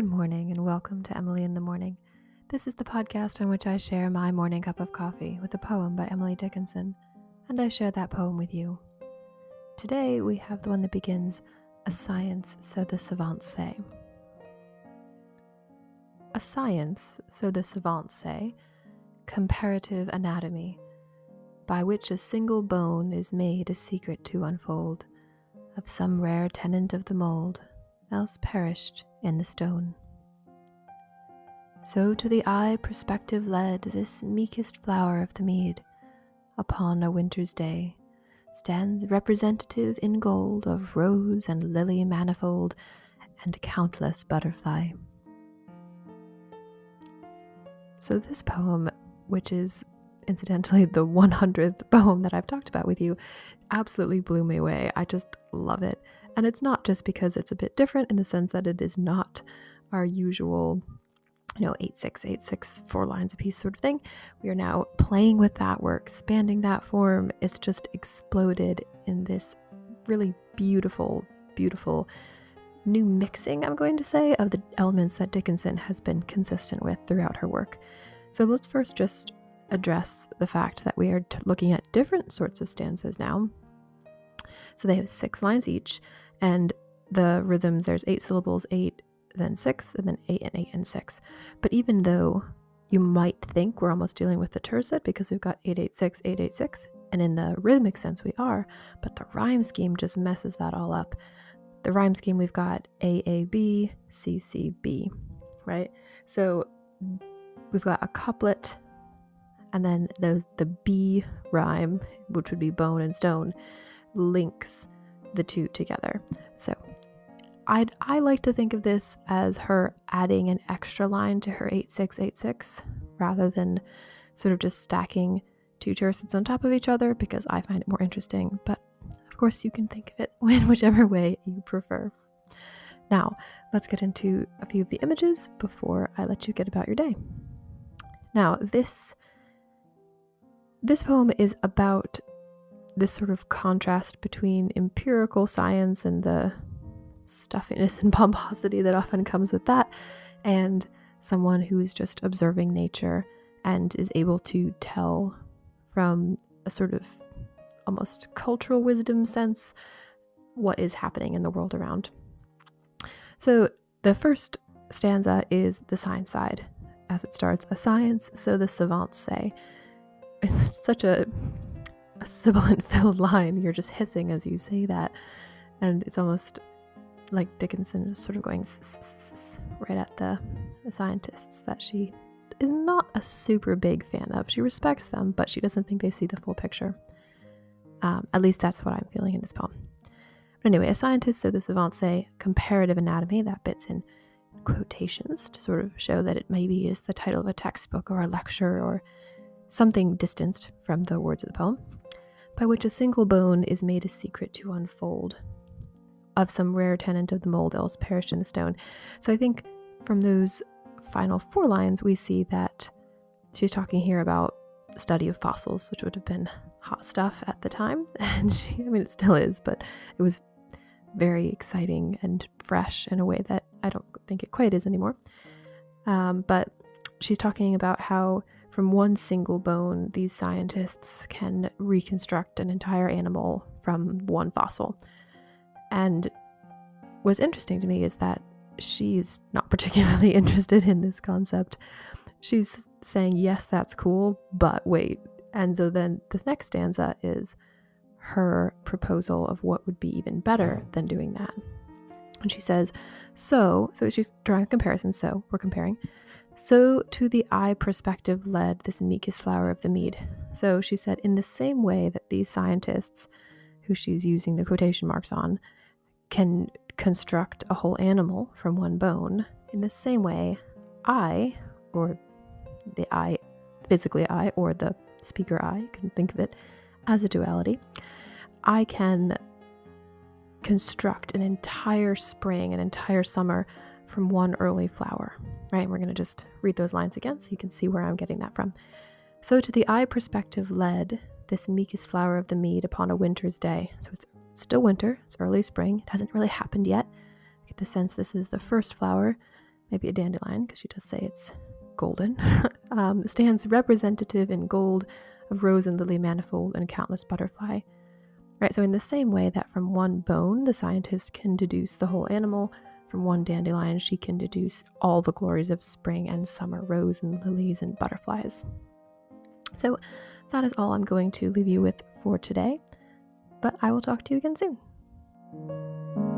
Good morning and welcome to Emily in the Morning. This is the podcast on which I share my morning cup of coffee with a poem by Emily Dickinson, and I share that poem with you. Today we have the one that begins, A Science, so the savants say. A science, so the savants say, comparative anatomy, by which a single bone is made a secret to unfold of some rare tenant of the mould, else perished in the stone. So to the eye perspective led this meekest flower of the mead, upon a winter's day, stands representative in gold of rose and lily manifold and countless butterfly. So, this poem, which is incidentally the 100th poem that I've talked about with you, absolutely blew me away. I just love it. And it's not just because it's a bit different in the sense that it is not our usual, you know, eight six eight six four lines a piece sort of thing. We are now playing with that. We're expanding that form. It's just exploded in this really beautiful, beautiful new mixing, I'm going to say, of the elements that Dickinson has been consistent with throughout her work. So let's first just address the fact that we are t- looking at different sorts of stanzas now. So they have six lines each, and the rhythm there's eight syllables, eight, then six, and then eight and eight and six. But even though you might think we're almost dealing with the tercet because we've got 886, 886, and in the rhythmic sense we are, but the rhyme scheme just messes that all up. The rhyme scheme we've got AAB, CCB, right? So we've got a couplet and then the the B rhyme, which would be bone and stone, links the two together. So I'd, I like to think of this as her adding an extra line to her 8686 rather than sort of just stacking two tercets on top of each other because I find it more interesting. But of course, you can think of it in whichever way you prefer. Now, let's get into a few of the images before I let you get about your day. Now, this this poem is about this sort of contrast between empirical science and the stuffiness and pomposity that often comes with that, and someone who's just observing nature and is able to tell from a sort of almost cultural wisdom sense what is happening in the world around. So the first stanza is the science side, as it starts, a science, so the savants say it's such a a sibilant filled line. You're just hissing as you say that, and it's almost like Dickinson is sort of going right at the, the scientists that she is not a super big fan of. She respects them, but she doesn't think they see the full picture. Um, at least that's what I'm feeling in this poem. But anyway, a scientist, so the savants say comparative anatomy, that bit's in quotations to sort of show that it maybe is the title of a textbook or a lecture or something distanced from the words of the poem, by which a single bone is made a secret to unfold of some rare tenant of the mold else perished in the stone. So I think from those final four lines, we see that she's talking here about study of fossils, which would have been hot stuff at the time. And she, I mean, it still is, but it was very exciting and fresh in a way that I don't think it quite is anymore. Um, but she's talking about how from one single bone, these scientists can reconstruct an entire animal from one fossil. And what's interesting to me is that she's not particularly interested in this concept. She's saying, yes, that's cool, but wait. And so then the next stanza is her proposal of what would be even better than doing that. And she says, so, so she's drawing a comparison. So we're comparing. So to the eye perspective led this meekest flower of the mead. So she said, in the same way that these scientists, who she's using the quotation marks on, can construct a whole animal from one bone, in the same way, I, or the I, physically I, or the speaker I, can think of it as a duality, I can construct an entire spring, an entire summer from one early flower, right? And We're going to just read those lines again so you can see where I'm getting that from. So, to the eye perspective led this meekest flower of the mead upon a winter's day. So, it's still winter, it's early spring, it hasn't really happened yet. I get the sense this is the first flower, maybe a dandelion, because she does say it's golden, um, stands representative in gold of rose and lily manifold and countless butterfly. Right, so in the same way that from one bone the scientist can deduce the whole animal, from one dandelion she can deduce all the glories of spring and summer, rose and lilies and butterflies. So that is all I'm going to leave you with for today, but I will talk to you again soon.